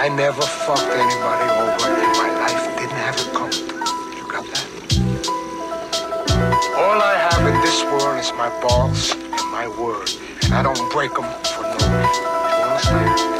I never fucked anybody over in my life didn't have a code. You got that? All I have in this world is my balls and my word. And I don't break them for no reason. You understand?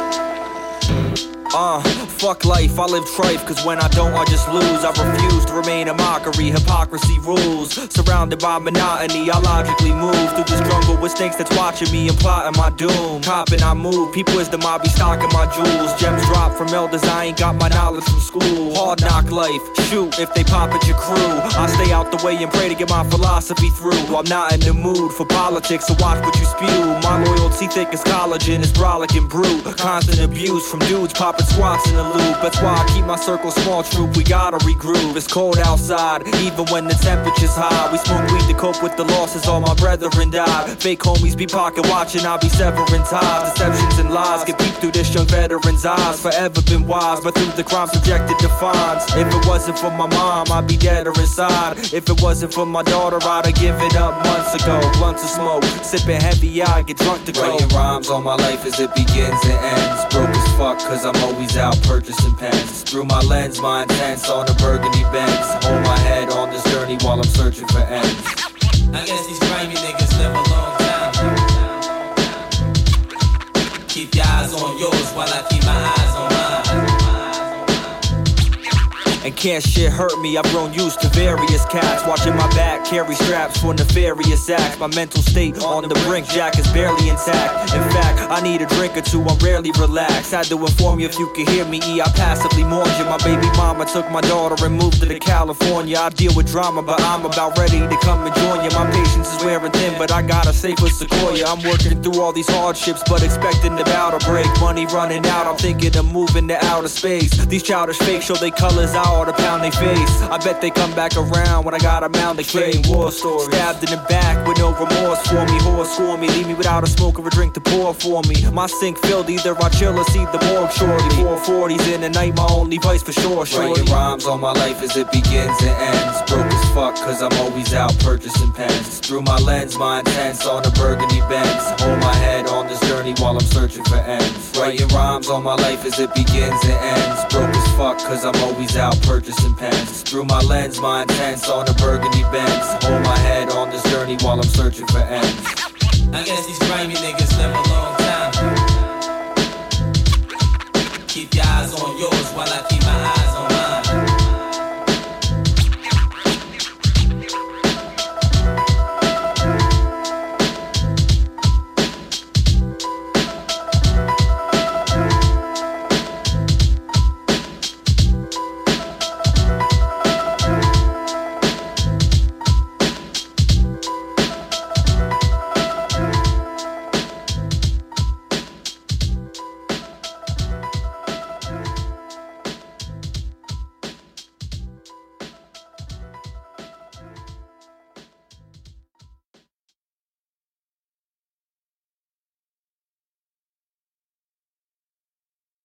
Uh, fuck life, I live trife, cause when I don't, I just lose. I refuse to remain a mockery, hypocrisy rules. Surrounded by monotony, I logically move through this jungle with snakes that's watching me and plotting my doom. Copping, I move, people is the mob, be stocking my jewels. Gems drop from elders, I ain't got my knowledge from school. Hard knock life, shoot if they pop at your crew. I stay out the way and pray to get my philosophy through. I'm not in the mood for politics, so watch what you spew. My loyalty thick as collagen, is brolic and brew. Constant abuse from dudes popping squats in the loop. That's why I keep my circle small, troop. We gotta regroup. It's cold outside, even when the temperature's high. We smoke weed to cope with the losses. All my brethren died. Fake homies be pocket watching, I'll be severing ties. Deceptions and lies get peeped through this young veteran's eyes. Forever been wise, but through the crime subjected to fines. If it wasn't for my mom, I'd be deader inside. If it wasn't for my daughter, I'd have given up months ago. Blunts of smoke, sipping heavy, I get drunk to go. Writing rhymes all my life as it begins and ends. Broke as fuck, cause I'm always out purchasing pens. Through my lens, my intents on the burgundy Benz. Hold my head on this journey while I'm searching for ends. I guess these grimy niggas live a long time. Keep your eyes on yours while I keep my eyes can't shit hurt me, I've grown used to various cats. Watching my back carry straps for nefarious acts. My mental state on the brink, Jack is barely intact. In fact, I need a drink or two, I'm rarely relaxed. Had to inform you if you could hear me, E, I passively mourned you. My baby mama took my daughter and moved to the California. I deal with drama, but I'm about ready to come and join you. My patience is wearing thin, but I got a safe with Sequoia. I'm working through all these hardships, but expecting the to break. Money running out, I'm thinking of moving to outer space. These childish fakes show their colors out to pound they face. I bet they come back around when I got a mound. They claim war story. Stabbed in the back with no remorse for me. Horse for me. Leave me without a smoke or a drink to pour for me. My sink filled either I chill or see the morgue shorty. 440s in the night, my only vice for sure. Shorty. Writing rhymes all my life as it begins and ends. Broke as fuck, cause I'm always out purchasing pens. Through my lens, my intents on the burgundy Benz. Hold my head on this journey while I'm searching for ends. Writing rhymes all my life as it begins and ends. Broke as fuck, cause I'm always out purchasing pens. Through my lens, my intents on the burgundy Benz. Hold my head on this journey while I'm searching for ends. I guess these grimy niggas live a long